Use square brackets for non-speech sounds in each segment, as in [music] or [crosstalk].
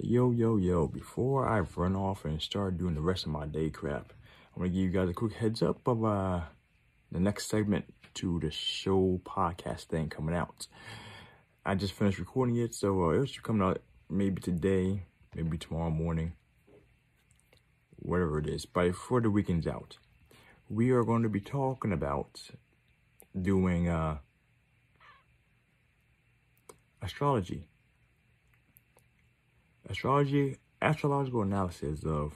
Yo, yo, yo, before I run off and start doing the rest of my day crap, I'm gonna give you guys a quick heads up of uh the next segment to the show podcast thing coming out. I just finished recording it, so uh, it should coming out maybe today, maybe tomorrow morning, whatever it is, but before the weekend's out. We are going to be talking about doing uh astrology astrology, astrological analysis of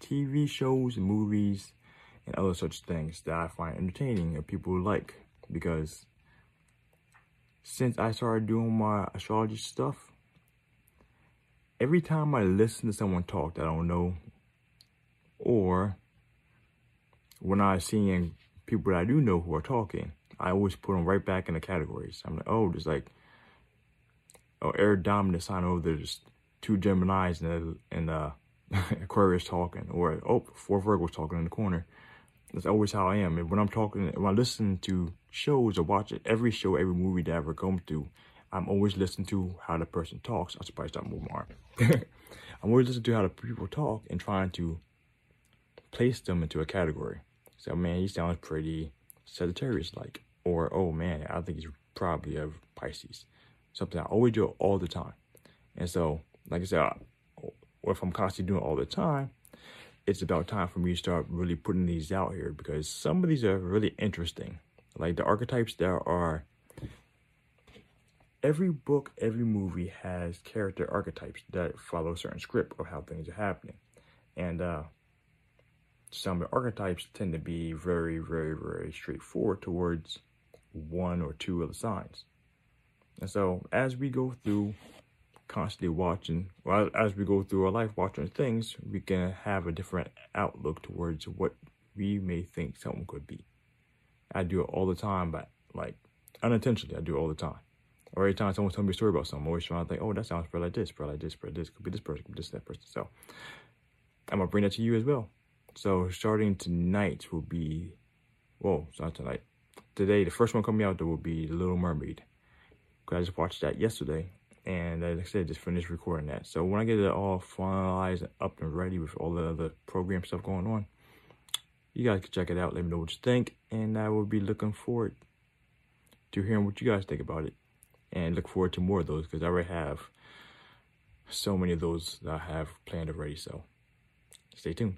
TV shows, movies, and other such things that I find entertaining and people like because since I started doing my astrology stuff, every time I listen to someone talk that I don't know, or when I'm seeing people that I do know who are talking, I always put them right back in the categories. I'm like, oh, there's like, oh, air dominant sign over there, just two Geminis and, and uh, [laughs] Aquarius talking, or oh, four Virgos talking in the corner. That's always how I am. And when I'm talking, when I listen to shows or watch every show, every movie that I ever come to, I'm always listening to how the person talks. I'm surprised I'm. [laughs] I'm always listening to how the people talk and trying to place them into a category. So, man, he sounds pretty Sagittarius-like. Or, oh, man, I think he's probably a Pisces. Something I always do all the time. And so like I said, or if I'm constantly doing all the time, it's about time for me to start really putting these out here because some of these are really interesting. Like the archetypes there are every book, every movie has character archetypes that follow a certain script of how things are happening. And uh some of the archetypes tend to be very, very, very straightforward towards one or two of the signs. And so as we go through constantly watching, well, as we go through our life watching things, we can have a different outlook towards what we may think something could be. I do it all the time, but like unintentionally, I do it all the time. Or every time someone tells me a story about something, I'm always trying to think, oh, that sounds pretty like this, pretty like this, pretty like this, could be this person, could be this, that person. So I'm gonna bring that to you as well. So starting tonight will be, well, it's not tonight. Today, the first one coming out there will be Little Mermaid. I just watched that yesterday and uh, like I said, just finished recording that. So when I get it all finalized, up and ready with all the other program stuff going on, you guys can check it out. Let me know what you think, and I will be looking forward to hearing what you guys think about it, and look forward to more of those because I already have so many of those that I have planned already. So stay tuned.